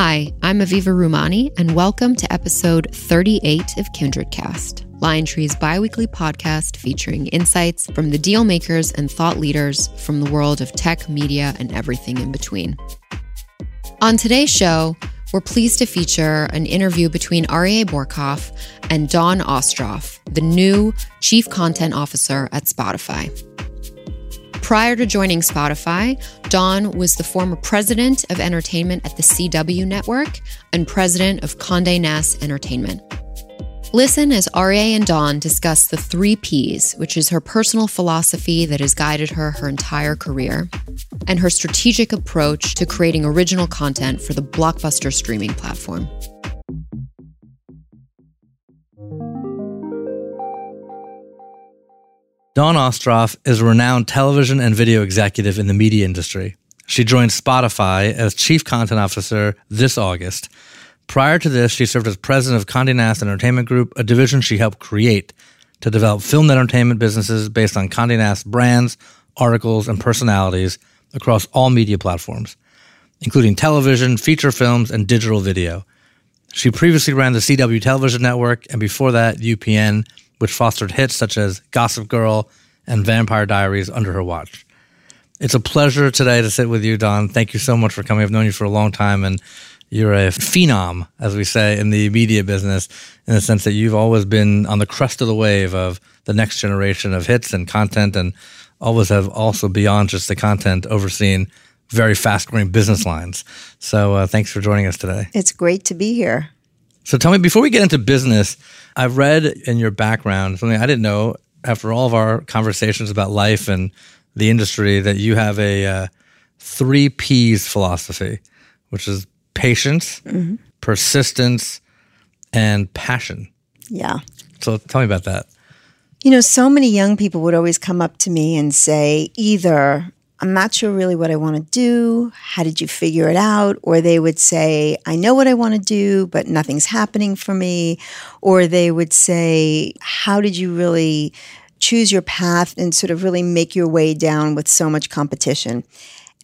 Hi, I'm Aviva Rumani, and welcome to episode 38 of Kindred Cast, LionTree's biweekly podcast featuring insights from the deal makers and thought leaders from the world of tech, media, and everything in between. On today's show, we're pleased to feature an interview between Aryeh Bourkoff and Dawn Ostroff, the new Chief Content Officer at Spotify. Prior to joining Spotify, Dawn was the former president of entertainment at the CW network and president of Condé Nast Entertainment. Listen as Aryeh and Dawn discuss the three P's, which is her personal philosophy that has guided her her entire career, and her strategic approach to creating original content for the blockbuster streaming platform. Dawn Ostroff is a renowned television and video executive in the media industry. She joined Spotify as Chief Content Officer this August. Prior to this, she served as president of Condé Nast Entertainment Group, a division she helped create to develop film and entertainment businesses based on Condé Nast brands, articles, and personalities across all media platforms, including television, feature films, and digital video. She previously ran the CW television network, and before that, UPN, which fostered hits such as Gossip Girl and Vampire Diaries under her watch. It's a pleasure today to sit with you, Dawn. Thank you so much for coming. I've known you for a long time, and you're a phenom, as we say in the media business, in the sense that you've always been on the crest of the wave of the next generation of hits and content, and always have also beyond just the content overseen very fast growing business lines. So uh, thanks for joining us today. It's great to be here. So tell me, before we get into business, I've read in your background something I didn't know after all of our conversations about life and the industry that you have a uh, three P's philosophy, which is patience, mm-hmm. persistence, and passion. Yeah. So tell me about that. You know, so many young people would always come up to me and say, either I'm not sure really what I want to do. How did you figure it out? Or they would say, I know what I want to do, but nothing's happening for me. Or they would say, How did you really choose your path and sort of really make your way down with so much competition?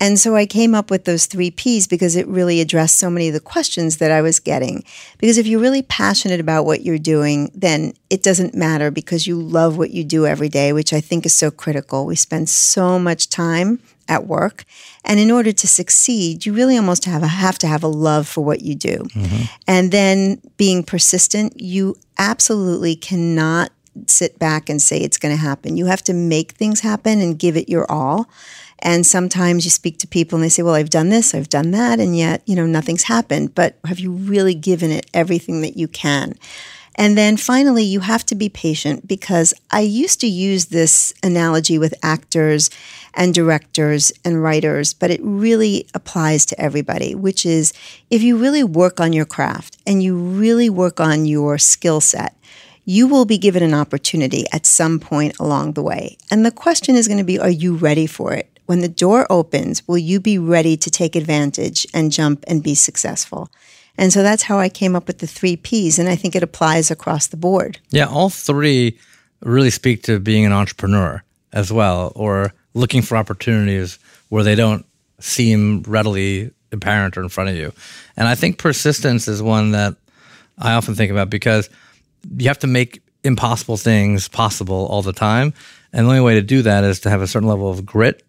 And so I came up with those three P's because it really addressed so many of the questions that I was getting. Because if you're really passionate about what you're doing, then it doesn't matter because you love what you do every day, which I think is so critical. We spend so much time at work. And in order to succeed, you really almost have, a, have to have a love for what you do. Mm-hmm. And then being persistent, you absolutely cannot sit back and say it's going to happen. You have to make things happen and give it your all. And sometimes you speak to people and they say, Well, I've done this, I've done that, and yet, you know, nothing's happened. But have you really given it everything that you can? And then finally, you have to be patient because I used to use this analogy with actors and directors and writers, but it really applies to everybody, which is if you really work on your craft and you really work on your skill set, you will be given an opportunity at some point along the way. And the question is going to be are you ready for it? When the door opens, will you be ready to take advantage and jump and be successful? And so that's how I came up with the three P's. And I think it applies across the board. Yeah, all three really speak to being an entrepreneur as well, or looking for opportunities where they don't seem readily apparent or in front of you. And I think persistence is one that I often think about because you have to make impossible things possible all the time. And the only way to do that is to have a certain level of grit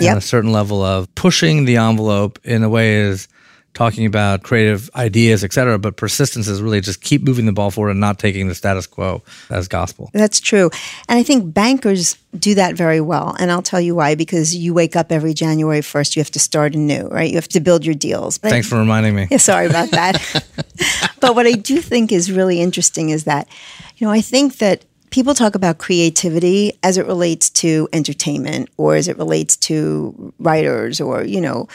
and a certain level of pushing the envelope in a way is talking about creative ideas, et cetera. But persistence is really just keep moving the ball forward and not taking the status quo as gospel. That's true. And I think bankers do that very well. And I'll tell you why, because you wake up every January 1st, you have to start anew, right? You have to build your deals. But Thanks for reminding me. Yeah, sorry about that. but what I do think is really interesting is that, you know, I think that people talk about creativity as it relates to entertainment or as it relates to writers or, you know,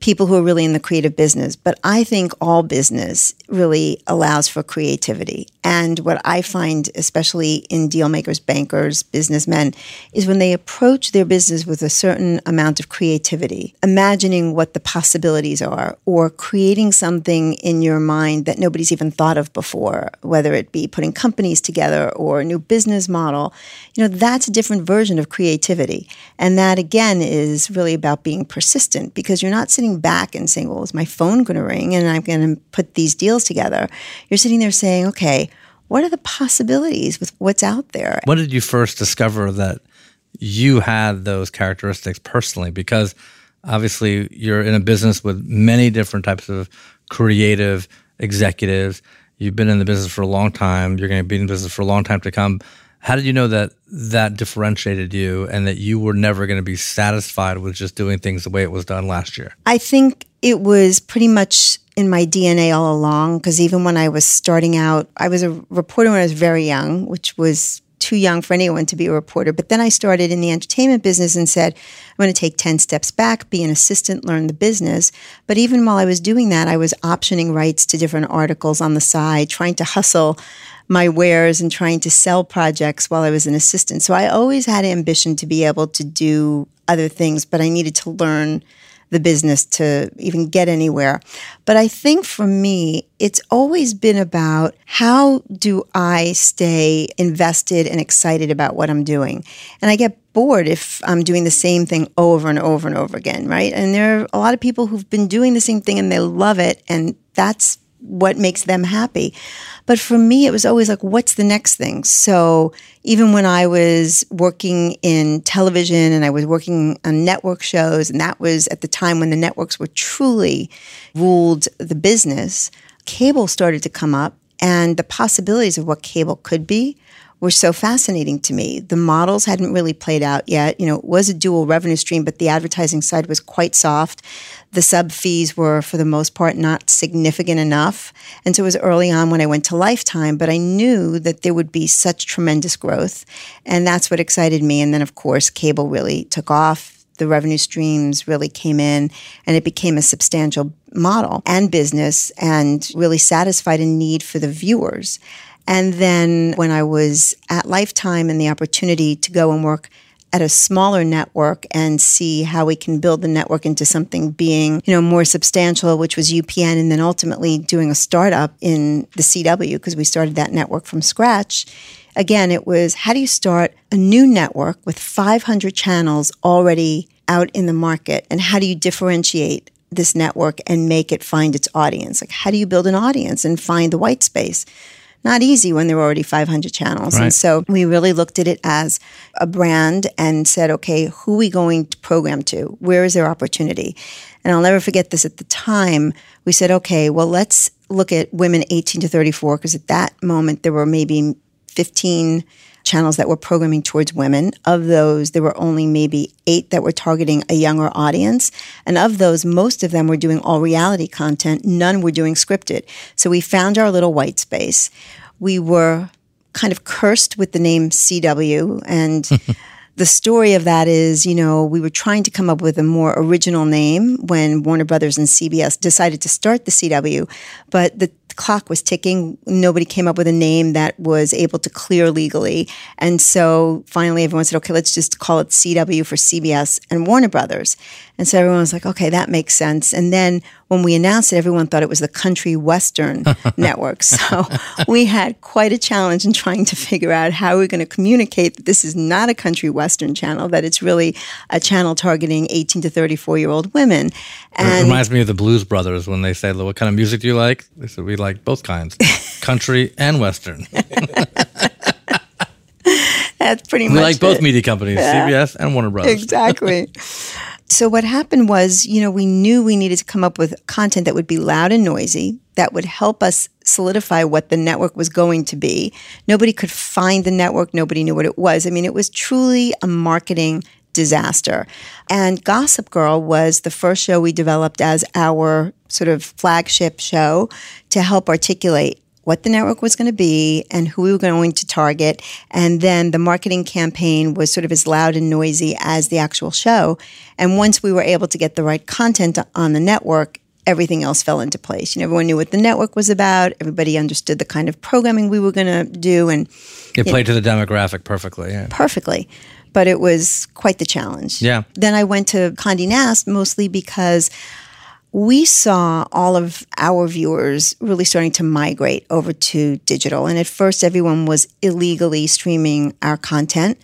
people who are really in the creative business. But I think all business really allows for creativity. And what I find, especially in deal makers, bankers, businessmen, is when they approach their business with a certain amount of creativity, imagining what the possibilities are, or creating something in your mind that nobody's even thought of before, whether it be putting companies together or a new business model, you know, that's a different version of creativity. And that again is really about being persistent because you're not sitting sitting back and saying, well, is my phone going to ring and I'm going to put these deals together? You're sitting there saying, okay, what are the possibilities with what's out there? When did you first discover that you had those characteristics personally? Because obviously you're in a business with many different types of creative executives. You've been in the business for a long time. You're going to be in business for a long time to come. How did you know that that differentiated you and that you were never going to be satisfied with just doing things the way it was done last year? I think it was pretty much in my DNA all along because even when I was starting out, I was a reporter when I was very young, which was too young for anyone to be a reporter. But then I started in the entertainment business and said, I'm going to take 10 steps back, be an assistant, learn the business. But even while I was doing that, I was optioning rights to different articles on the side, trying to hustle my wares and trying to sell projects while I was an assistant. So I always had ambition to be able to do other things, but I needed to learn the business to even get anywhere. But I think for me, it's always been about how do I stay invested and excited about what I'm doing? And I get bored if I'm doing the same thing over and over and over again, right? And there are a lot of people who've been doing the same thing and they love it. And that's what makes them happy. But for me, it was always like, what's the next thing? So even when I was working in television and I was working on network shows, and that was at the time when the networks were truly ruled the business, cable started to come up and the possibilities of what cable could be were so fascinating to me. The models hadn't really played out yet. You know, it was a dual revenue stream, but the advertising side was quite soft. The sub fees were, for the most part, not significant enough. And so it was early on when I went to Lifetime, but I knew that there would be such tremendous growth. And that's what excited me. And then, of course, cable really took off. The revenue streams really came in and it became a substantial model and business and really satisfied a need for the viewers. And then when I was at Lifetime and the opportunity to go and work at a smaller network and see how we can build the network into something being, you know, more substantial, which was UPN, and then ultimately doing a startup in the CW because we started that network from scratch. Again, it was how do you start a new network with 500 channels already out in the market, and how do you differentiate this network and make it find its audience? Like, how do you build an audience and find the white space? Not easy when there were already 500 channels. Right. And so we really looked at it as a brand and said, okay, who are we going to program to? Where is their opportunity? And I'll never forget this at the time. We said, okay, well, let's look at women 18 to 34, because at that moment there were maybe 15 channels that were programming towards women. Of those, there were only maybe eight that were targeting a younger audience. And of those, most of them were doing all reality content. None were doing scripted. So we found our little white space. We were kind of cursed with the name CW and the story of that is, you know, we were trying to come up with a more original name when Warner Brothers and CBS decided to start the CW, but the clock was ticking. Nobody came up with a name that was able to clear legally. And so finally everyone said, okay, let's just call it CW for CBS and Warner Brothers. And so everyone was like, okay, that makes sense. And then when we announced it, everyone thought it was the Country Western Network. So we had quite a challenge in trying to figure out how we're going to communicate that this is not a country Western channel, that it's really a channel targeting 18 to 34 year old women. And it reminds me of the Blues Brothers when they say, what kind of music do you like? They said, we like both kinds, country and Western. That's pretty we much. We like both media companies, yeah. CBS and Warner Brothers. Exactly. So what happened was, you know, we knew we needed to come up with content that would be loud and noisy, that would help us solidify what the network was going to be. Nobody could find the network, nobody knew what it was. I mean, it was truly a marketing disaster. And Gossip Girl was the first show we developed as our sort of flagship show to help articulate what the network was going to be and who we were going to target. And then the marketing campaign was sort of as loud and noisy as the actual show. And once we were able to get the right content on the network, everything else fell into place. You know, everyone knew what the network was about. Everybody understood the kind of programming we were going to do, and it played know, to the demographic perfectly. Yeah. Perfectly, but it was quite the challenge. Yeah. Then I went to Condé Nast mostly because we saw all of our viewers really starting to migrate over to digital. And at first, everyone was illegally streaming our content.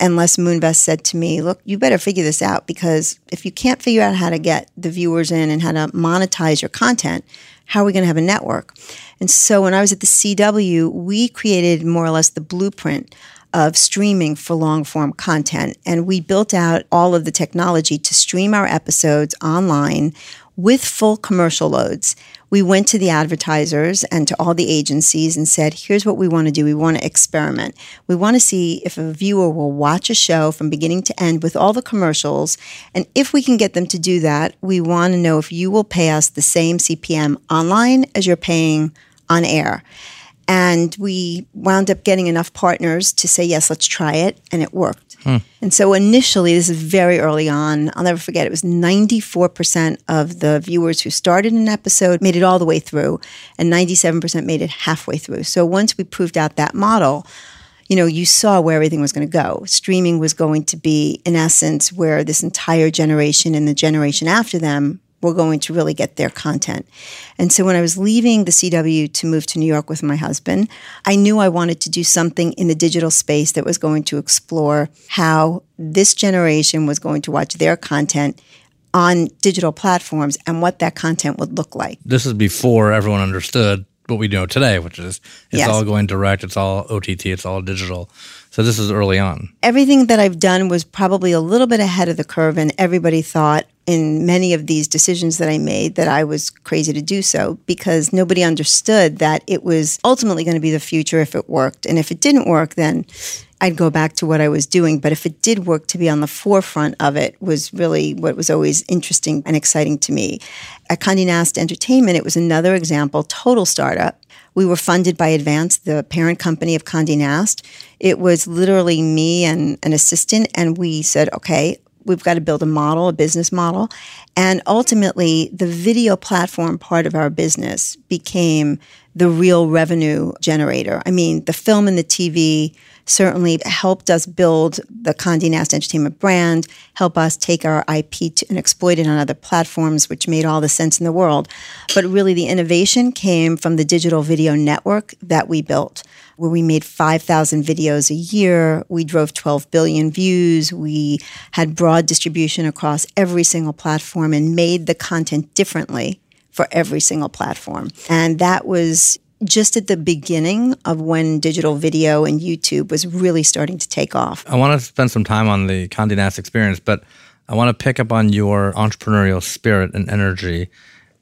And Les Moonves said to me, Look, you better figure this out because if you can't figure out how to get the viewers in and how to monetize your content, how are we going to have a network? And so when I was at the CW, we created more or less the blueprint of streaming for long form content. And we built out all of the technology to stream our episodes online with full commercial loads. We went to the advertisers and to all the agencies and said, here's what we want to do. We want to experiment. We want to see if a viewer will watch a show from beginning to end with all the commercials. And if we can get them to do that, we want to know if you will pay us the same CPM online as you're paying on air. And we wound up getting enough partners to say, yes, let's try it. And it worked. Hmm. And so initially, this is very early on, I'll never forget, it was 94% of the viewers who started an episode made it all the way through, and 97% made it halfway through. So once we proved out that model, you know, you saw where everything was going to go. Streaming was going to be, in essence, where this entire generation and the generation after them were going to really get their content. And so when I was leaving the CW to move to New York with my husband, I knew I wanted to do something in the digital space that was going to explore how this generation was going to watch their content on digital platforms and what that content would look like. This is before everyone understood what we know today, which is it's Yes. all going direct, it's all OTT, it's all digital. So this is early on. everything that I've done was probably a little bit ahead of the curve, and everybody thought in many of these decisions that I made that I was crazy to do so because nobody understood that it was ultimately going to be the future if it worked. And if it didn't work, then I'd go back to what I was doing. But if it did work, to be on the forefront of it was really what was always interesting and exciting to me. At Condé Nast Entertainment, it was another example, total startup. We were funded by Advance, the parent company of Condé Nast. It was literally me and an assistant, and we said, okay, we've got to build a model, a business model. And ultimately, the video platform part of our business became the real revenue generator. I mean, the film and the TV certainly helped us build the Condé Nast Entertainment brand, help us take our IP to, and exploit it on other platforms, which made all the sense in the world. But really, the innovation came from the digital video network that we built, where we made 5,000 videos a year. We drove 12 billion views. We had broad distribution across every single platform and made the content differently for every single platform. And that was just at the beginning of when digital video and YouTube was really starting to take off. I want to spend some time on the Condé Nast experience, but I want to pick up on your entrepreneurial spirit and energy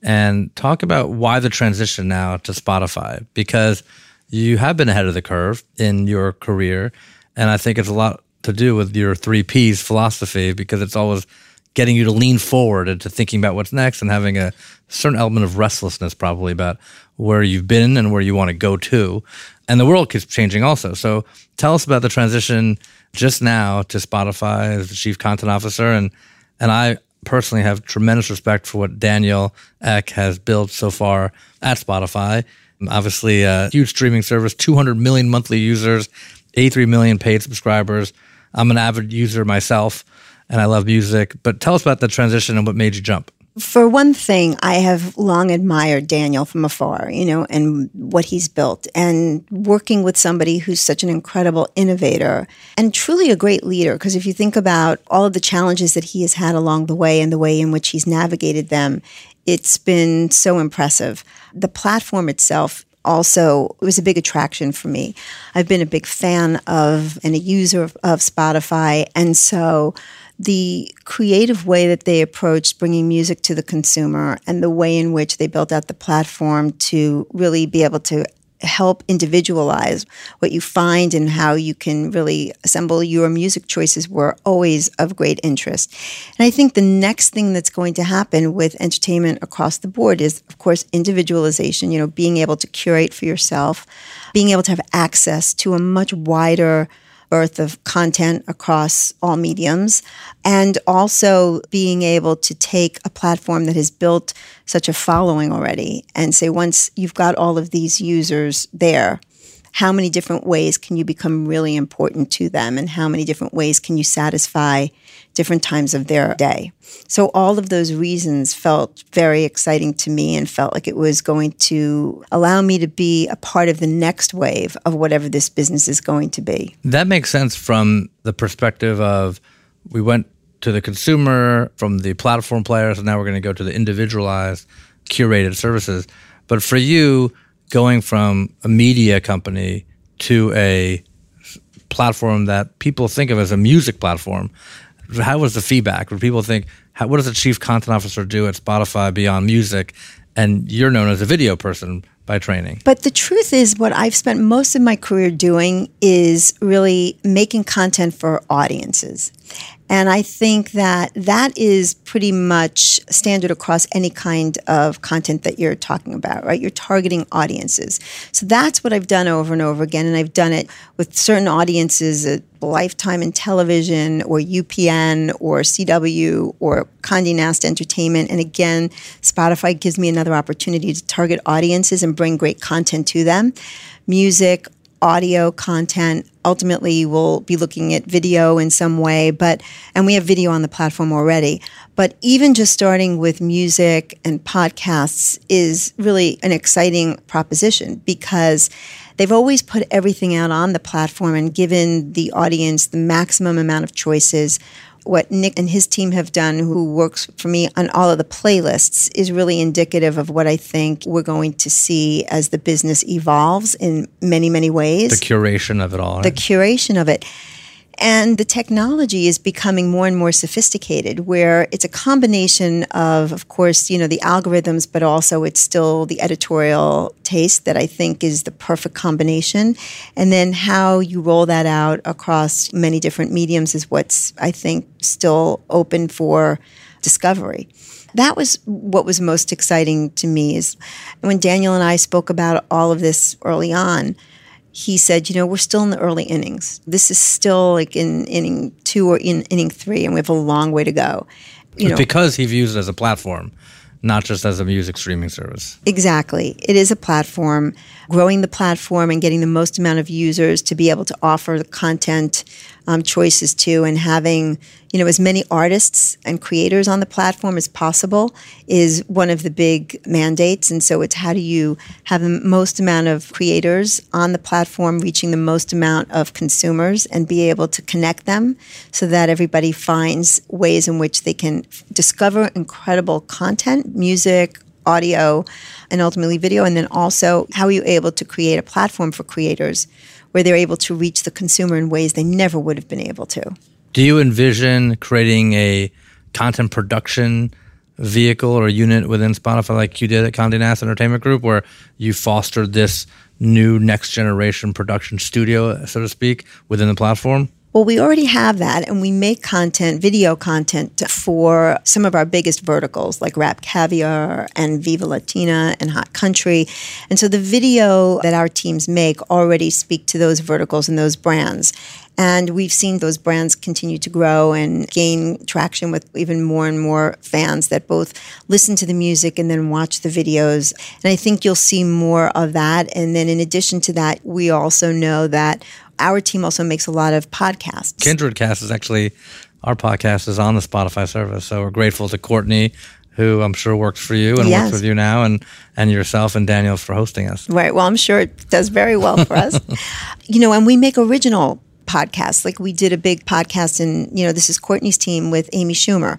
and talk about why the transition now to Spotify because you have been ahead of the curve in your career. And I think it's a lot to do with your three P's philosophy because it's always getting you to lean forward into thinking about what's next and having a certain element of restlessness probably about where you've been and where you want to go to. And the world keeps changing also. So tell us about the transition just now to Spotify as the chief content officer. And, and I personally have tremendous respect for what Daniel Ek has built so far at Spotify. Obviously, a huge streaming service, 200 million monthly users, 83 million paid subscribers. I'm an avid user myself and I love music. But tell us about the transition and what made you jump. For one thing, I have long admired Daniel from afar, you know, and what he's built. And working with somebody who's such an incredible innovator and truly a great leader. Because if you think about all of the challenges that he has had along the way and the way in which he's navigated them, it's been so impressive. The platform itself also was a big attraction for me. I've been a big fan of and a user of Spotify, and so the creative way that they approached bringing music to the consumer and the way in which they built out the platform to really be able to help individualize what you find and how you can really assemble your music choices were always of great interest. And I think the next thing that's going to happen with entertainment across the board is, of course, individualization, you know, being able to curate for yourself, being able to have access to a much wider birth of content across all mediums, and also being able to take a platform that has built such a following already and say, once you've got all of these users there, how many different ways can you become really important to them and how many different ways can you satisfy different times of their day. So all of those reasons felt very exciting to me and felt like it was going to allow me to be a part of the next wave of whatever this business is going to be. That makes sense from the perspective of we went to the consumer from the platform players and now we're going to go to the individualized curated services. But for you going from a media company to a platform that people think of as a music platform, how was the feedback? Would people think, how, what does a chief content officer do at Spotify beyond music? And you're known as a video person by training. But the truth is, what I've spent most of my career doing is really making content for audiences. And I think that that is pretty much standard across any kind of content that you're talking about, right? You're targeting audiences. So that's what I've done over and over again. And I've done it with certain audiences at Lifetime in television or UPN or CW or Condé Nast Entertainment. And again, Spotify gives me another opportunity to target audiences and bring great content to them. Music, audio content. Ultimately, we'll be looking at video in some way, but and we have video on the platform already. But even just starting with music and podcasts is really an exciting proposition because they've always put everything out on the platform and given the audience the maximum amount of choices what Nick and his team have done, who works for me on all of the playlists, is really indicative of what I think we're going to see as the business evolves in many, many ways. The curation of it all. The curation of it. And the technology is becoming more and more sophisticated, where it's a combination of, of course, you know, the algorithms, but also it's still the editorial taste that I think is the perfect combination. And then how you roll that out across many different mediums is what's, I think, still open for discovery that was what was most exciting to me is when Daniel and I spoke about all of this early on he said, you know, we're still in the early innings. This is still like in inning two or in inning three, and we have a long way to go. You know, because he views it as a platform, not just as a music streaming service. Exactly. It is a platform. Growing the platform and getting the most amount of users to be able to offer the content um, choices too, and having you know as many artists and creators on the platform as possible is one of the big mandates. And so it's how do you have the most amount of creators on the platform reaching the most amount of consumers and be able to connect them so that everybody finds ways in which they can discover incredible content music audio and ultimately video and then also how are you able to create a platform for creators where they're able to reach the consumer in ways they never would have been able to. Do you envision creating a content production vehicle or unit within Spotify like you did at Condé Nast Entertainment Group, where you fostered this new next generation production studio, so to speak, within the platform? Well, we already have that, and we make content, video content for some of our biggest verticals like Rap Caviar and Viva Latino and Hot Country. And so the video that our teams make already speak to those verticals and those brands. And we've seen those brands continue to grow and gain traction with even more and more fans that both listen to the music and then watch the videos. And I think you'll see more of that. And then in addition to that, we also know that our team also makes a lot of podcasts. Kindred Cast is actually our podcast is on the Spotify service. So we're grateful to Courtney, who I'm sure works for you and yes. works with you now, and and yourself and Daniel for hosting us. Right. Well, I'm sure it does very well for us. you know, and we make original podcasts. Like we did a big podcast, and you know, this is Courtney's team with Amy Schumer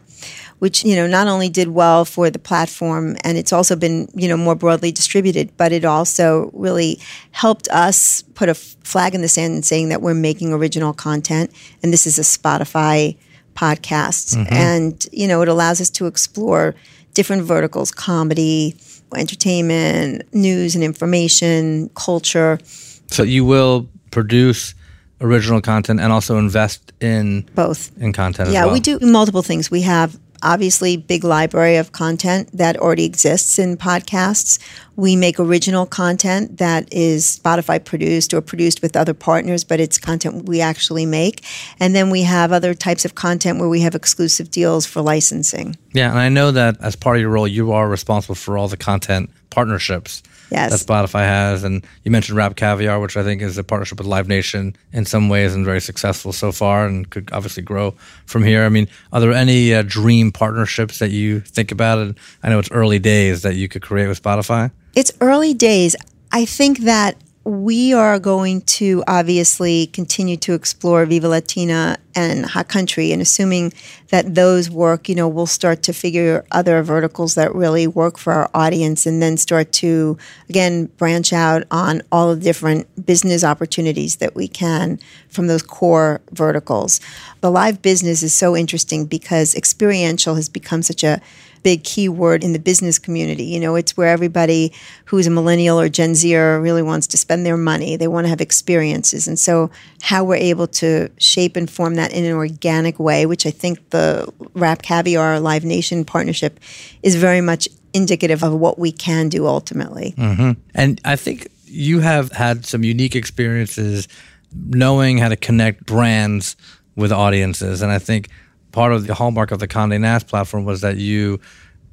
which you know not only did well for the platform and it's also been you know more broadly distributed but it also really helped us put a flag in the sand and saying that we're making original content. And this is a spotify podcast. Mm-hmm. and you know it allows us to explore different verticals comedy entertainment news and information culture. So you will produce original content and also invest in both. in content yeah well. we do multiple things. We have obviously big library of content that already exists in podcasts. We make original content that is Spotify produced or produced with other partners, but it's content we actually make. And then we have other types of content where we have exclusive deals for licensing. Yeah, and I know that as part of your role, you are responsible for all the content partnerships Yes. that Spotify has. And you mentioned Rap Caviar, which I think is a partnership with Live Nation in some ways and very successful so far and could obviously grow from here. I mean, are there any uh, dream partnerships that you think about? And I know it's early days that you could create with Spotify. It's early days. I think that we are going to obviously continue to explore Viva Latino and Hot Country, and assuming that those work, you know, we'll start to figure other verticals that really work for our audience, and then start to again branch out on all the different business opportunities that we can from those core verticals. The live business is so interesting because experiential has become such a big keyword in the business community. You know, it's where everybody who's a millennial or Gen Zer really wants to spend their money. They want to have experiences. And so, how we're able to shape and form that in an organic way, which I think the Rap Caviar Live Nation partnership is very much indicative of what we can do ultimately. Mm-hmm. And I think you have had some unique experiences knowing how to connect brands with audiences. And I think part of the hallmark of the Condé Nast platform was that you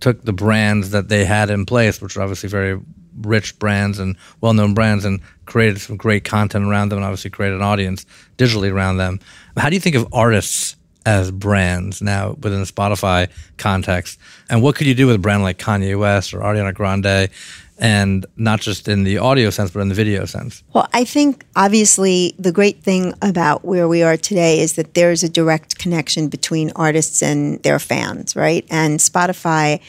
took the brands that they had in place, which are obviously very rich brands and well-known brands, and created some great content around them, and obviously created an audience digitally around them. How do you think of artists as brands now within the Spotify context? And what could you do with a brand like Kanye West or Ariana Grande? And not just in the audio sense, but in the video sense? Well, I think obviously the great thing about where we are today is that there's a direct connection between artists and their fans, right? And Spotify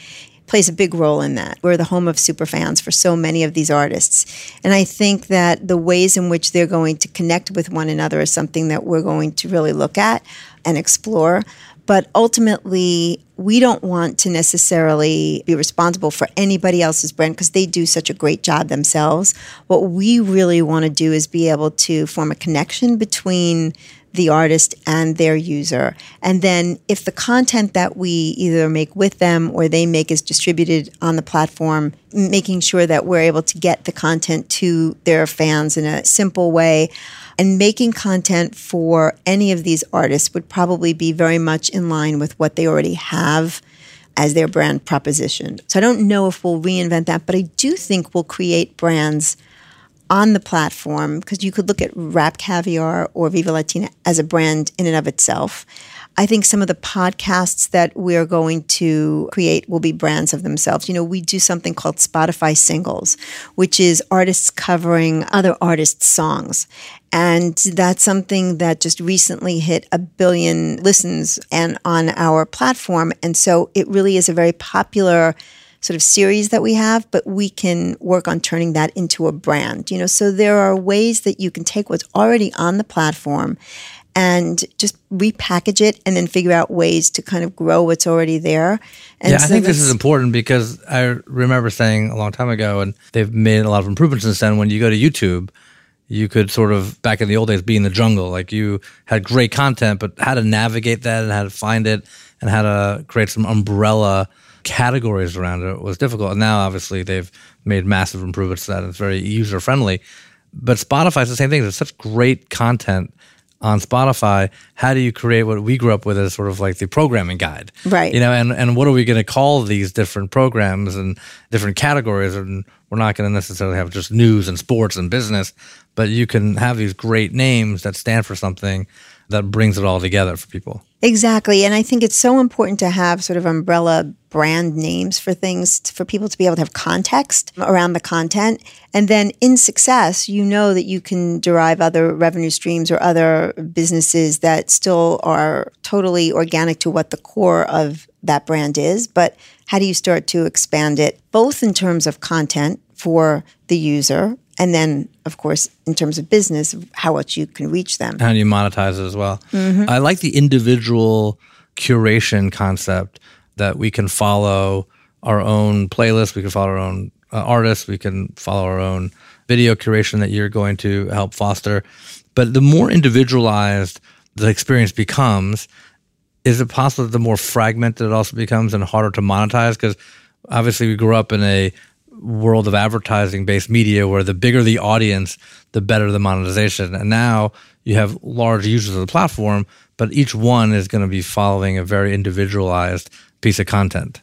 plays a big role in that. We're the home of super fans for so many of these artists. And I think that the ways in which they're going to connect with one another is something that we're going to really look at and explore. But ultimately, we don't want to necessarily be responsible for anybody else's brand because they do such a great job themselves. What we really want to do is be able to form a connection between the artist and their user. And then if the content that we either make with them or they make is distributed on the platform, making sure that we're able to get the content to their fans in a simple way and making content for any of these artists would probably be very much in line with what they already have as their brand proposition. So I don't know if we'll reinvent that, but I do think we'll create brands on the platform because you could look at Rap Caviar or Viva Latino as a brand in and of itself. I think some of the podcasts that we're going to create will be brands of themselves. You know, we do something called Spotify Singles, which is artists covering other artists' songs. And that's something that just recently hit a billion listens and on our platform. And so it really is a very popular sort of series that we have, but we can work on turning that into a brand. You know, so there are ways that you can take what's already on the platform and just repackage it and then figure out ways to kind of grow what's already there. And yeah, so I think this is important because I remember saying a long time ago, and they've made a lot of improvements since then. When you go to YouTube, you could sort of back in the old days be in the jungle. Like you had great content, but how to navigate that and how to find it and how to create some umbrella categories around it was difficult. And now obviously they've made massive improvements to that. It's very user friendly. But Spotify is the same thing. There's such great content on Spotify. How do you create what we grew up with as sort of like the programming guide? Right. You know, and, and what are we going to call these different programs and different categories? And we're not going to necessarily have just news and sports and business, but you can have these great names that stand for something that brings it all together for people. Exactly. And I think it's so important to have sort of umbrella brand names for things for people to be able to have context around the content. And then in success, you know that you can derive other revenue streams or other businesses that still are totally organic to what the core of that brand is. But how do you start to expand it both in terms of content for the user and then of course in terms of business how much you can reach them How do you monetize it as well? I like the individual curation concept that we can follow our own playlist, we can follow our own uh, artists, we can follow our own video curation that you're going to help foster. But the more individualized the experience becomes, is it possible that the more fragmented it also becomes and harder to monetize? Because obviously we grew up in a world of advertising based media where the bigger the audience, the better the monetization. And now you have large users of the platform, but each one is going to be following a very individualized piece of content.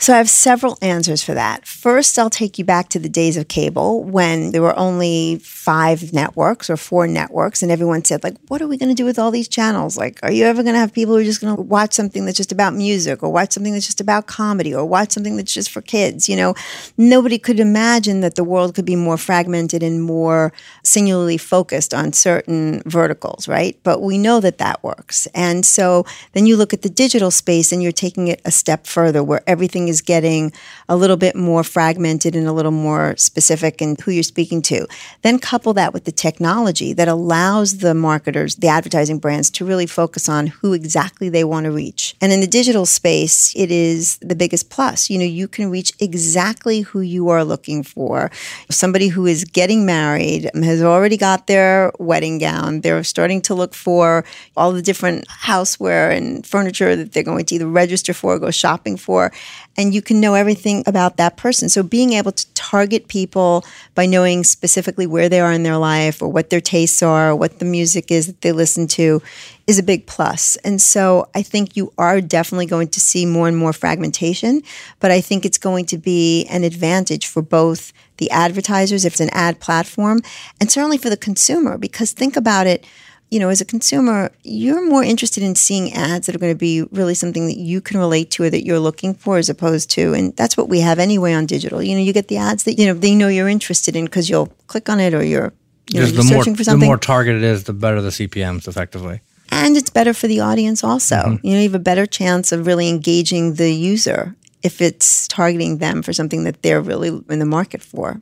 So I have several answers for that. First, I'll take you back to the days of cable when there were only five networks or four networks, and everyone said, like, what are we going to do with all these channels? Like, are you ever going to have people who are just going to watch something that's just about music or watch something that's just about comedy or watch something that's just for kids? You know, nobody could imagine that the world could be more fragmented and more singularly focused on certain verticals, right? But we know that that works. And so then you look at the digital space and you're taking it a step further where everything is getting a little bit more fragmented and a little more specific in who you're speaking to. Then couple that with the technology that allows the marketers, the advertising brands to really focus on who exactly they want to reach. And in the digital space, it is the biggest plus. You know, you can reach exactly who you are looking for. Somebody who is getting married has already got their wedding gown. They're starting to look for all the different houseware and furniture that they're going to either register for or go shopping for and you can know everything about that person. So being able to target people by knowing specifically where they are in their life or what their tastes are, or what the music is that they listen to is a big plus. And so I think you are definitely going to see more and more fragmentation, but I think it's going to be an advantage for both the advertisers if it's an ad platform and certainly for the consumer because think about it you know, as a consumer, you're more interested in seeing ads that are going to be really something that you can relate to or that you're looking for as opposed to, and that's what we have anyway on digital. You know, you get the ads that, you know, they know you're interested in because you'll click on it or you're, you know, you're searching more, for something. The more targeted it is, the better the CPMs effectively. And it's better for the audience also. Mm-hmm. You know, you have a better chance of really engaging the user if it's targeting them for something that they're really in the market for.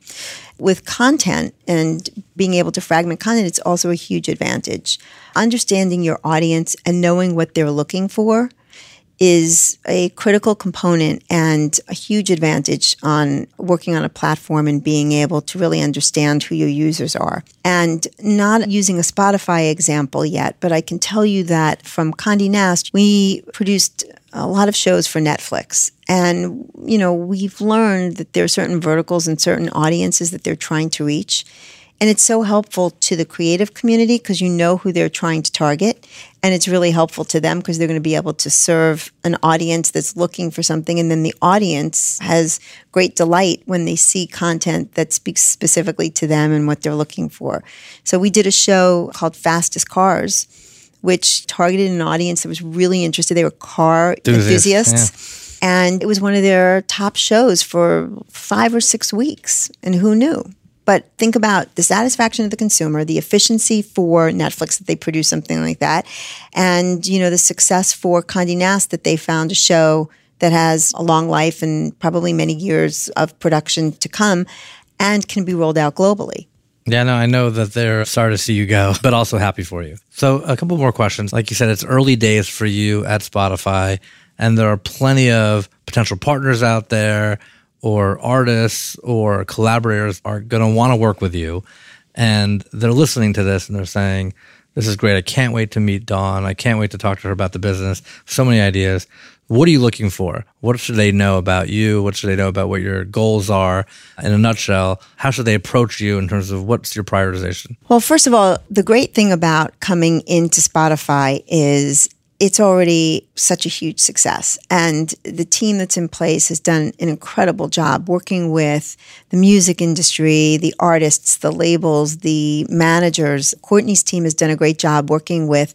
With content and being able to fragment content, it's also a huge advantage. Understanding your audience and knowing what they're looking for is a critical component and a huge advantage on working on a platform and being able to really understand who your users are. And not using a Spotify example yet, but I can tell you that from Condé Nast, we produced a lot of shows for Netflix. And, you know, we've learned that there are certain verticals and certain audiences that they're trying to reach. And it's so helpful to the creative community because you know who they're trying to target. And it's really helpful to them because they're going to be able to serve an audience that's looking for something. And then the audience has great delight when they see content that speaks specifically to them and what they're looking for. So we did a show called Fastest Cars, which targeted an audience that was really interested. They were car Enthusiasts, enthusiasts. And it was one of their top shows for five or six weeks. And who knew? But think about the satisfaction of the consumer, the efficiency for Netflix that they produce something like that, and you know the success for Condé Nast that they found a show that has a long life and probably many years of production to come, and can be rolled out globally. Yeah, no, I know that they're sorry to see you go, but also happy for you. So, a couple more questions. Like you said, it's early days for you at Spotify, and there are plenty of potential partners out there or artists or collaborators are going to want to work with you and they're listening to this and they're saying this is great. I can't wait to meet dawn. I can't wait to talk to her about the business. So many ideas. What are you looking for? What should they know about you? What should they know about what your goals are? In a nutshell how should they approach you in terms of what's your prioritization? Well, first of all, the great thing about coming into Spotify is it's already such a huge success. And the team that's in place has done an incredible job working with the music industry, the artists, the labels, the managers. Courtney's team has done a great job working with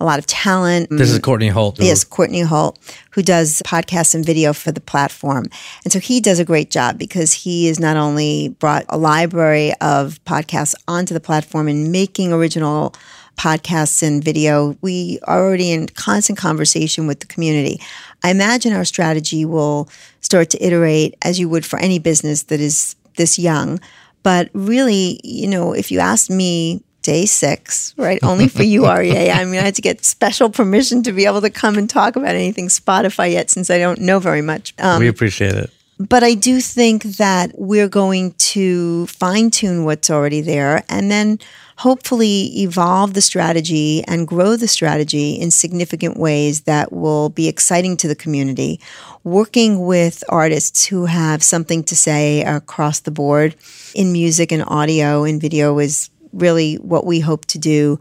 a lot of talent. this is courtney holt Yes, Courtney Holt, who does podcasts and video for the platform. And so he does a great job because he has not only brought a library of podcasts onto the platform and making original podcasts and video, we are already in constant conversation with the community. I imagine our strategy will start to iterate as you would for any business that is this young. But really, you know, if you asked me day six, right? Only for you, Aryeh. I mean, I had to get special permission to be able to come and talk about anything Spotify yet, since I don't know very much. Um, we appreciate it but I do think that we're going to fine tune what's already there and then hopefully evolve the strategy and grow the strategy in significant ways that will be exciting to the community. Working with artists who have something to say across the board in music and audio and video is really what we hope to do.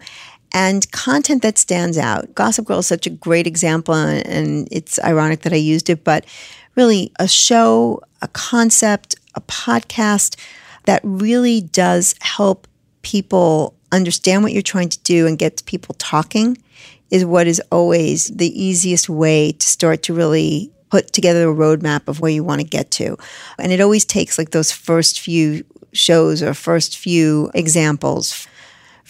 and content that stands out. Gossip Girl is such a great example, and it's ironic that I used it, but really a show, a concept, a podcast that really does help people understand what you're trying to do and get people talking is what is always the easiest way to start to really put together a roadmap of where you want to get to. And it always takes like those first few shows or first few examples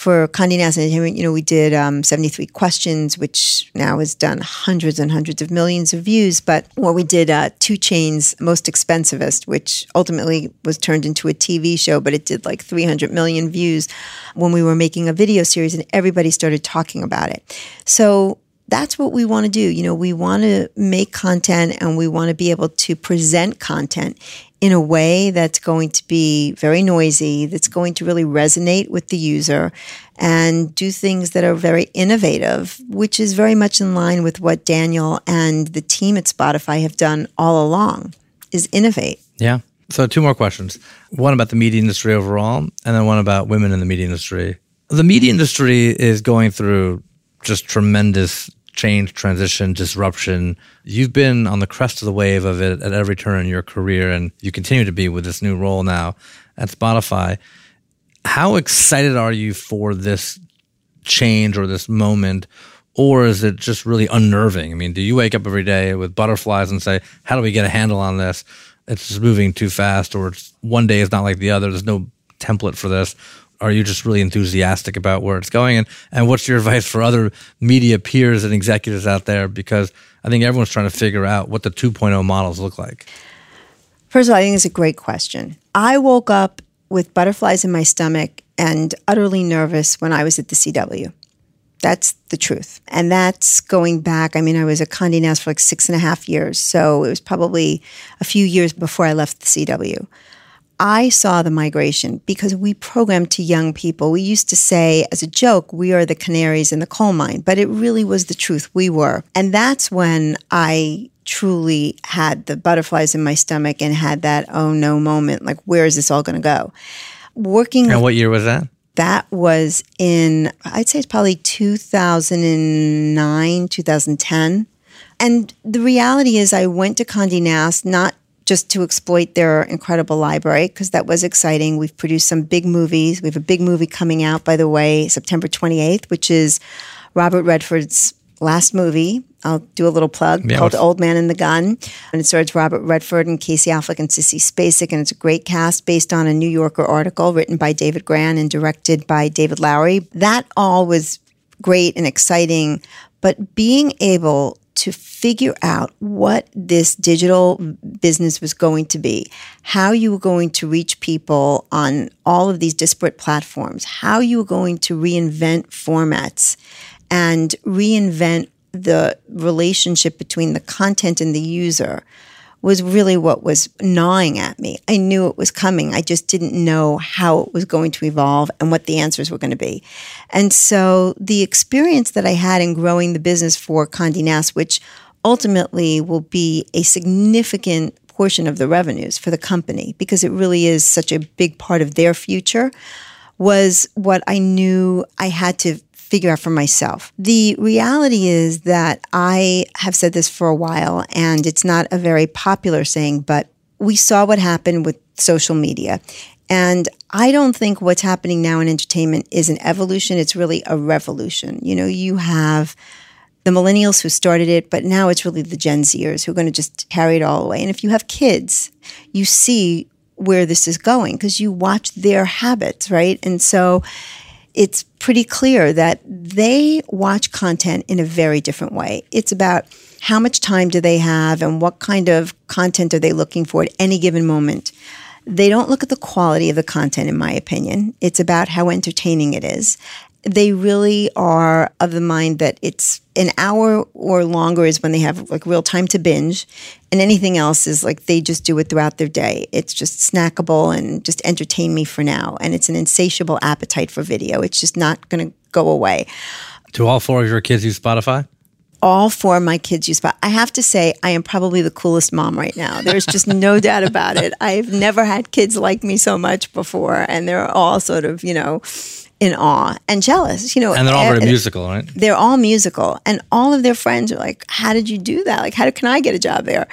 for Condé Nast Entertainment, you know, we did um, 73 questions, which now has done hundreds and hundreds of millions of views. But what we did, uh, 2 Chainz Most Expensivest, which ultimately was turned into a TV show, but it did like 300 million views when we were making a video series and everybody started talking about it. So that's what we want to do. You know, we want to make content and we want to be able to present content in a way that's going to be very noisy, that's going to really resonate with the user and do things that are very innovative, which is very much in line with what Daniel and the team at Spotify have done all along is innovate. Yeah. So two more questions. One about the media industry overall and then one about women in the media industry. The media industry is going through just tremendous change, transition, disruption. You've been on the crest of the wave of it at every turn in your career, and you continue to be with this new role now at Spotify. How excited are you for this change or this moment? Or is it just really unnerving? I mean, do you wake up every day with butterflies and say, How do we get a handle on this? It's just moving too fast, or one day is not like the other. There's no template for this are you just really enthusiastic about where it's going? And, and what's your advice for other media peers and executives out there? Because I think everyone's trying to figure out what the 2.0 models look like. First of all, I think it's a great question. I woke up with butterflies in my stomach and utterly nervous when I was at the CW. That's the truth. And that's going back. I mean, I was at Condé Nast for like six and a half years. So it was probably a few years before I left the CW. I saw the migration because we programmed to young people. We used to say, as a joke, we are the canaries in the coal mine, but it really was the truth. We were. And that's when I truly had the butterflies in my stomach and had that oh no moment like, where is this all going to go? Working. And what year was that? That was in, I'd say it's probably 2009, 2010. And the reality is, I went to Condé Nast not just to exploit their incredible library because that was exciting. We've produced some big movies. We have a big movie coming out, by the way, September 28th, which is Robert Redford's last movie. I'll do a little plug yeah, called Old Man and the Gun. And it stars Robert Redford and Casey Affleck and Sissy Spacek. And it's a great cast based on a New Yorker article written by David Grann and directed by David Lowery. That all was great and exciting. But being able to figure out what this digital business was going to be, how you were going to reach people on all of these disparate platforms, how you were going to reinvent formats and reinvent the relationship between the content and the user was really what was gnawing at me. I knew it was coming. I just didn't know how it was going to evolve and what the answers were going to be. And so the experience that I had in growing the business for Condé Nast, which ultimately will be a significant portion of the revenues for the company because it really is such a big part of their future, was what I knew I had to figure out for myself. The reality is that I have said this for a while, and it's not a very popular saying, but we saw what happened with social media. And I don't think what's happening now in entertainment is an evolution, it's really a revolution. You know, you have the millennials who started it, but now it's really the Gen Zers who are going to just carry it all away. And if you have kids, you see where this is going because you watch their habits, right? And so it's pretty clear that they watch content in a very different way. It's about how much time do they have and what kind of content are they looking for at any given moment. They don't look at the quality of the content, in my opinion. It's about how entertaining it is they really are of the mind that it's an hour or longer is when they have like real time to binge and anything else is like they just do it throughout their day it's just snackable and just entertain me for now and it's an insatiable appetite for video it's just not going to go away do all four of your kids use spotify all four of my kids use Spotify. I have to say, I am probably the coolest mom right now. There's just no doubt about it. I've never had kids like me so much before, and they're all sort of, you know, in awe and jealous. You know, And they're all very eh, musical, right? they're all musical. And all of their friends are like how did you do that? Like how can i get a job there?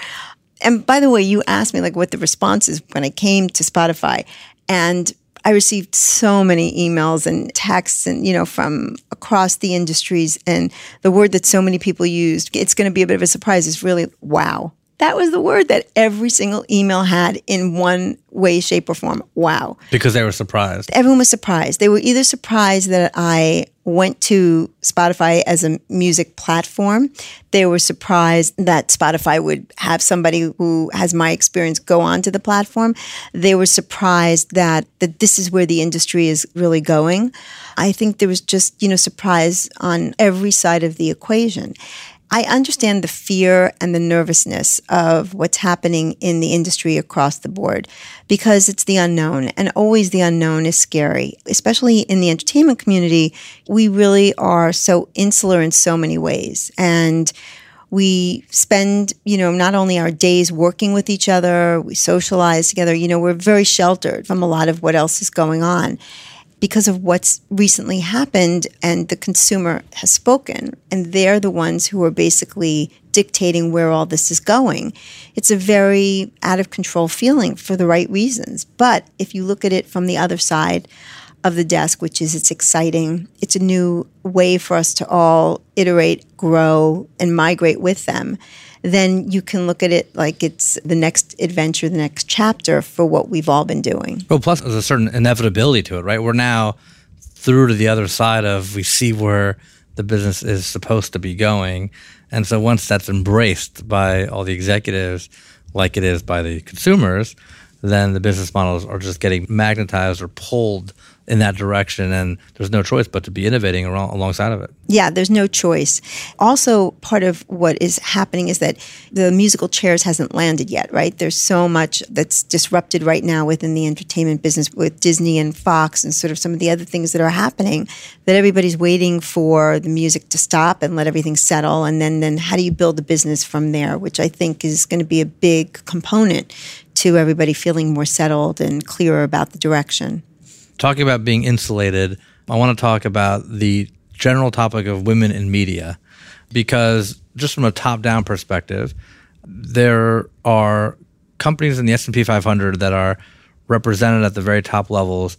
And by the way you asked me like what the response is when i came to spotify. And i received so many emails and texts and you know from across the industries. And the word that so many people used it's going to be a bit of a surprise is really wow that was the word that every single email had in one way shape or form wow Because they were surprised. everyone was surprised. They were either surprised that I went to Spotify as a music platform. They were surprised that Spotify would have somebody who has my experience go onto the platform. They were surprised that that this is where the industry is really going. I think there was just, you know, surprise on every side of the equation. I understand the fear and the nervousness of what's happening in the industry across the board because it's the unknown and always the unknown is scary, especially in the entertainment community. We really are so insular in so many ways. And we spend, you know, not only our days working with each other, we socialize together, you know, we're very sheltered from a lot of what else is going on because of what's recently happened and the consumer has spoken and they're the ones who are basically dictating where all this is going. It's a very out of control feeling for the right reasons. But if you look at it from the other side of the desk which is it's exciting it's a new way for us to all iterate grow and migrate with them then you can look at it like it's the next adventure, the next chapter for what we've all been doing. Well, plus there's a certain inevitability to it, right? We're now through to the other side of we see where the business is supposed to be going. And so once that's embraced by all the executives, like it is by the consumers, then the business models are just getting magnetized or pulled in that direction. And there's no choice but to be innovating along, alongside of it. Yeah, there's no choice. Also, part of what is happening is that the musical chairs hasn't landed yet, right? There's so much that's disrupted right now within the entertainment business with Disney and Fox and sort of some of the other things that are happening that everybody's waiting for the music to stop and let everything settle. And then, then how do you build a business from there, which I think is going to be a big component to everybody feeling more settled and clearer about the direction. Talking about being insulated, I want to talk about the general topic of women in media because just from a top-down perspective, there are companies in the S&P 500 that are represented at the very top levels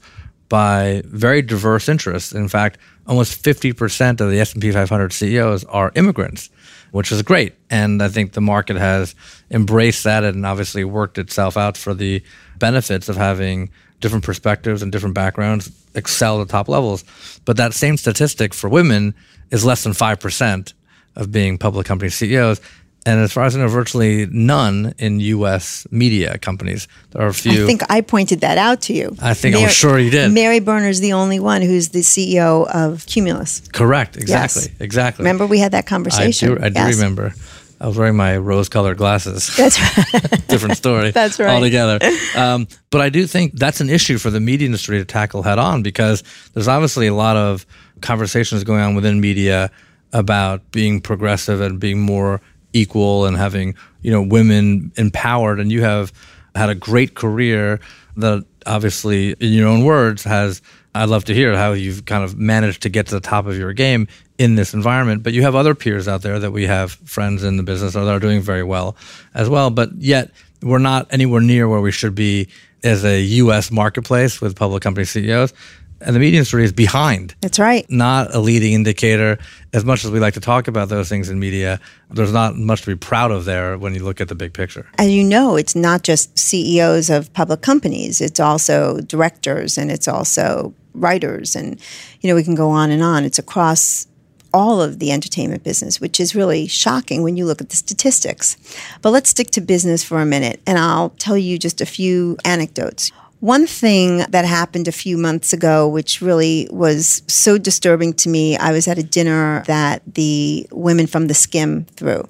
by very diverse interests. In fact, almost 50% of the S&P 500 CEOs are immigrants, which is great. And I think the market has embraced that and obviously worked itself out for the benefits of having different perspectives and different backgrounds excel at the top levels. But that same statistic for women is less than 5% of being public company CEOs. And as far as I know, virtually none in U.S. media companies. There are a few. I think I pointed that out to you. I think I'm sure you did. Mary Berner's the only one who's the CEO of Cumulus. Correct. Exactly. Yes. Exactly. Remember we had that I conversation? do. I do Yes. remember. I was wearing my rose-colored glasses. That's right. Different story. That's right. Altogether. Um, but I do think that's an issue for the media industry to tackle head on because there's obviously a lot of conversations going on within media about being progressive and being more equal and having you know women empowered. And you have had a great career that obviously, in your own words, has. I'd love to hear how you've kind of managed to get to the top of your game in this environment. But you have other peers out there that we have friends in the business that are doing very well as well. But yet we're not anywhere near where we should be as a U.S. marketplace with public company CEOs. And the media industry is behind. That's right. Not a leading indicator. As much as we like to talk about those things in media, there's not much to be proud of there when you look at the big picture. As you know, it's not just CEOs of public companies, it's also directors and it's also writers. And, you know, we can go on and on. It's across all of the entertainment business, which is really shocking when you look at the statistics. But let's stick to business for a minute, and I'll tell you just a few anecdotes. One thing that happened a few months ago, which really was so disturbing to me, I was at a dinner that the women from the Skimm threw.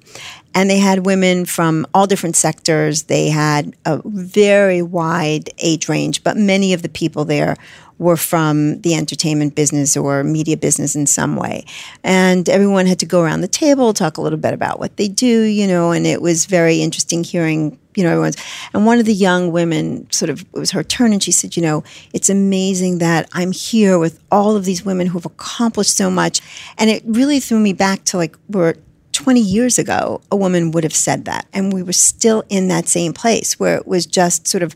And they had women from all different sectors. They had a very wide age range, but many of the people there were from the entertainment business or media business in some way. And everyone had to go around the table, talk a little bit about what they do, you know, and it was very interesting hearing you know, everyone's. And one of the young women sort of, it was her turn, and she said, you know, it's amazing that I'm here with all of these women who've accomplished so much. And it really threw me back to like, we're 20 years ago, a woman would have said that. And we were still in that same place where it was just sort of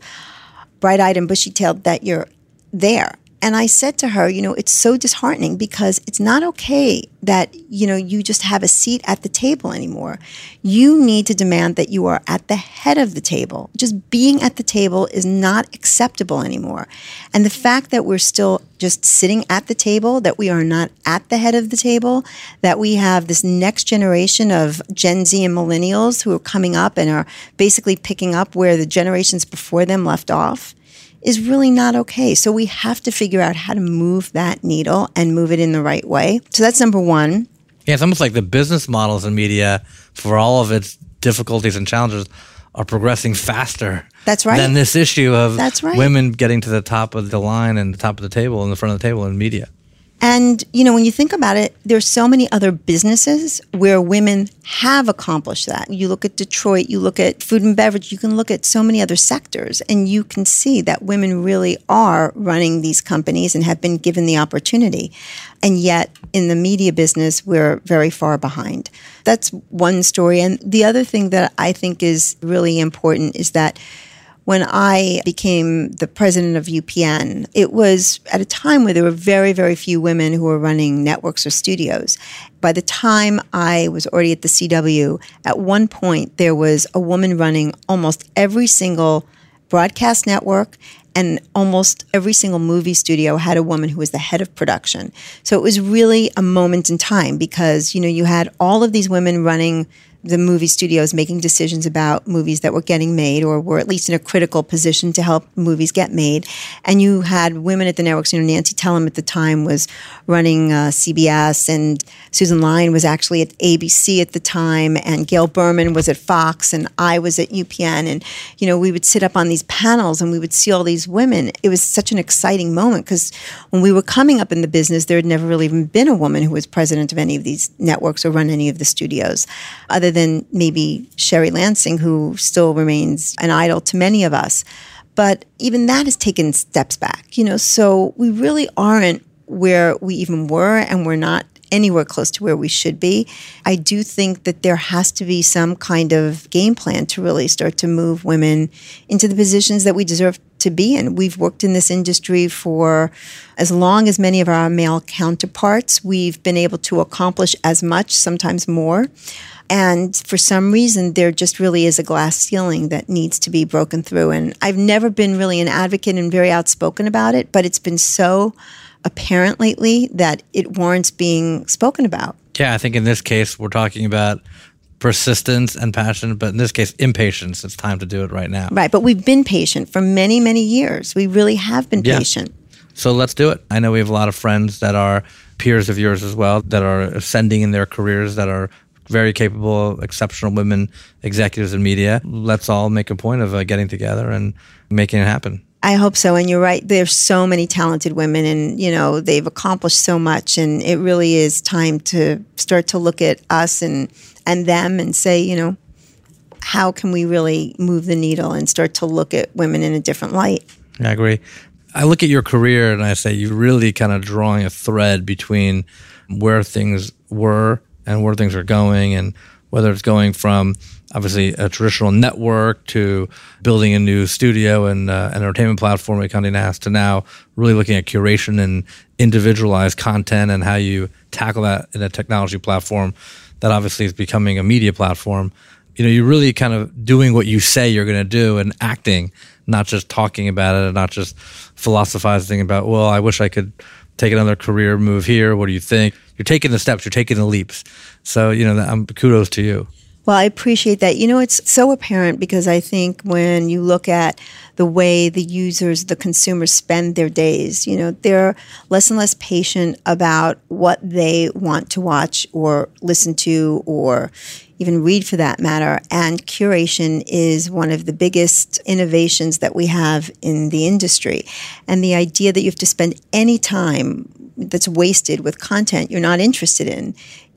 bright eyed and bushy tailed that you're there. And I said to her, you know, it's so disheartening because it's not okay that, you know, you just have a seat at the table anymore. You need to demand that you are at the head of the table. Just being at the table is not acceptable anymore. And the fact that we're still just sitting at the table, that we are not at the head of the table, that we have this next generation of Gen Z and millennials who are coming up and are basically picking up where the generations before them left off is really not okay. So we have to figure out how to move that needle and move it in the right way. So that's number one. Yeah, it's almost like the business models in media, for all of its difficulties and challenges, are progressing faster. That's right. Than this issue of That's right. women getting to the top of the line and the top of the table and the front of the table in media. And, you know, when you think about it, there's so many other businesses where women have accomplished that. You look at Detroit, you look at food and beverage, you can look at so many other sectors, and you can see that women really are running these companies and have been given the opportunity. And yet, in the media business, we're very far behind. That's one story. And the other thing that I think is really important is that when I became the president of UPN, it was at a time where there were very, very few women who were running networks or studios. By the time I was already at the CW, at one point there was a woman running almost every single broadcast network and almost every single movie studio had a woman who was the head of production. So it was really a moment in time because, you know, you had all of these women running the movie studios making decisions about movies that were getting made or were at least in a critical position to help movies get made. And you had women at the networks. You know, Nancy Tellem at the time was running uh, CBS, and Susan Lyne was actually at ABC at the time, and Gail Berman was at Fox, and I was at UPN. And, you know, we would sit up on these panels and we would see all these women. It was such an exciting moment because when we were coming up in the business, there had never really even been a woman who was president of any of these networks or run any of the studios, other than maybe Sherry Lansing, who still remains an idol to many of us. But even that has taken steps back, you know, so we really aren't where we even were, and we're not anywhere close to where we should be. I do think that there has to be some kind of game plan to really start to move women into the positions that we deserve to be in. We've worked in this industry for as long as many of our male counterparts. We've been able to accomplish as much, sometimes more. And for some reason, there just really is a glass ceiling that needs to be broken through. And I've never been really an advocate and very outspoken about it, but it's been so apparent lately that it warrants being spoken about. Yeah, I think in this case, we're talking about persistence and passion, but in this case, impatience. It's time to do it right now. Right. But we've been patient for many, many years. We really have been Yeah. patient. So let's do it. I know we have a lot of friends that are peers of yours as well, that are ascending in their careers, that are very capable, exceptional women executives in media. Let's all make a point of uh, getting together and making it happen. I hope so. And you're right. There's so many talented women, and you know they've accomplished so much. And it really is time to start to look at us and and them and say, you know, how can we really move the needle and start to look at women in a different light? I agree. I look at your career and I say you're really kind of drawing a thread between where things were and where things are going, and whether it's going from obviously a traditional network to building a new studio and uh, an entertainment platform at Condé Nast to now really looking at curation and individualized content and how you tackle that in a technology platform that obviously is becoming a media platform. You know, you're really kind of doing what you say you're going to do and acting, not just talking about it and not just philosophizing about, well, I wish I could take another career move here. What do you think? You're taking the steps, you're taking the leaps. So, you know, I'm, kudos to you. Well, I appreciate that. You know, it's so apparent because I think when you look at the way the users, the consumers spend their days, you know, they're less and less patient about what they want to watch or listen to or even read for that matter. And curation is one of the biggest innovations that we have in the industry. And the idea that you have to spend any time that's wasted with content you're not interested in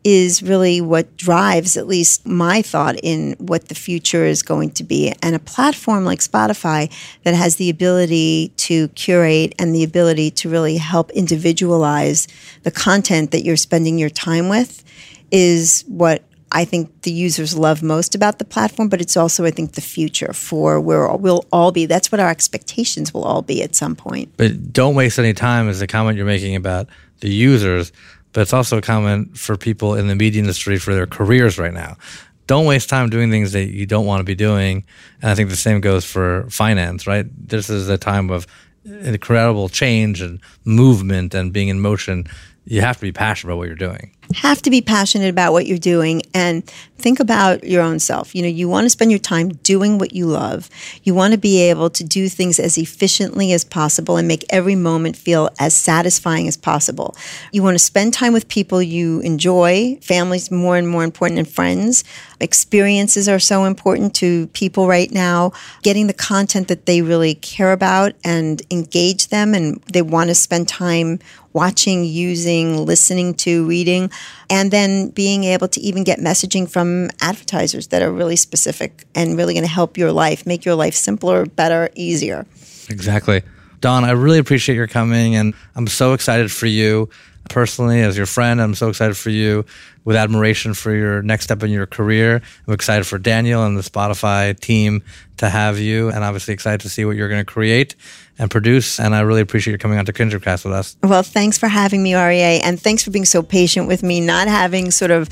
is really what drives at least my thought in what the future is going to be. And a platform like Spotify that has the ability to curate and the ability to really help individualize the content that you're spending your time with is what I think the users love most about the platform, but it's also, I think, the future for where we'll all be. That's what our expectations will all be at some point. But don't waste any time, is the comment you're making about the users, but it's also a comment for people in the media industry for their careers right now. Don't waste time doing things that you don't want to be doing. And I think the same goes for finance, right? This is a time of incredible change and movement and being in motion. You have to be passionate about what you're doing have to be passionate about what you're doing and think about your own self. You know, you want to spend your time doing what you love. You want to be able to do things as efficiently as possible and make every moment feel as satisfying as possible. You want to spend time with people you enjoy. Family's more and more important and friends. Experiences are so important to people right now. Getting the content that they really care about and engage them and they want to spend time watching, using, listening to, reading, and then being able to even get messaging from advertisers that are really specific and really going to help your life, make your life simpler, better, easier. Exactly. Dawn, I really appreciate your coming, and I'm so excited for you personally as your friend. I'm so excited for you with admiration for your next step in your career. I'm excited for Daniel and the Spotify team to have you, and obviously excited to see what you're going to create and produce. And I really appreciate you coming on to KindredCast with us. Well, thanks for having me, Aryeh, and thanks for being so patient with me, not having sort of.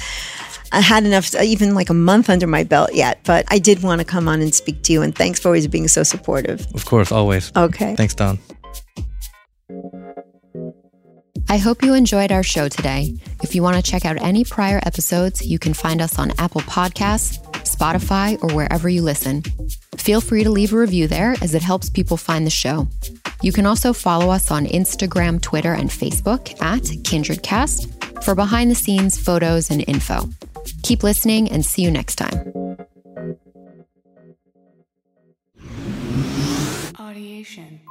I had enough, even like a month under my belt yet, but I did want to come on and speak to you. And thanks for always being so supportive. Of course, always. Okay. Thanks, Dawn. I hope you enjoyed our show today. If you want to check out any prior episodes, you can find us on Apple Podcasts, Spotify, or wherever you listen. Feel free to leave a review there as it helps people find the show. You can also follow us on Instagram, Twitter, and Facebook at KindredCast for behind the scenes photos and info. Keep listening and see you next time. Audiation.